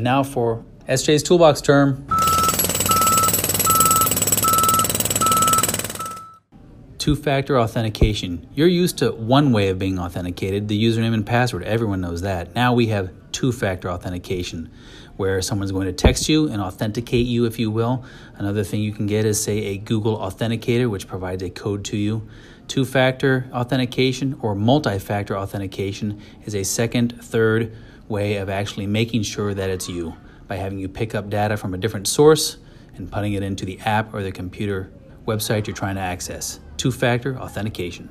And now for SJ's Toolbox term. Two factor authentication. You're used to one way of being authenticated, the username and password. Everyone knows that. Now we have two factor authentication, where someone's going to text you and authenticate you, if you will. Another thing you can get is, say, a Google Authenticator, which provides a code to you. Two factor authentication or multi factor authentication is a second, third way of actually making sure that it's you by having you pick up data from a different source and putting it into the app or the computer website you're trying to access two factor authentication.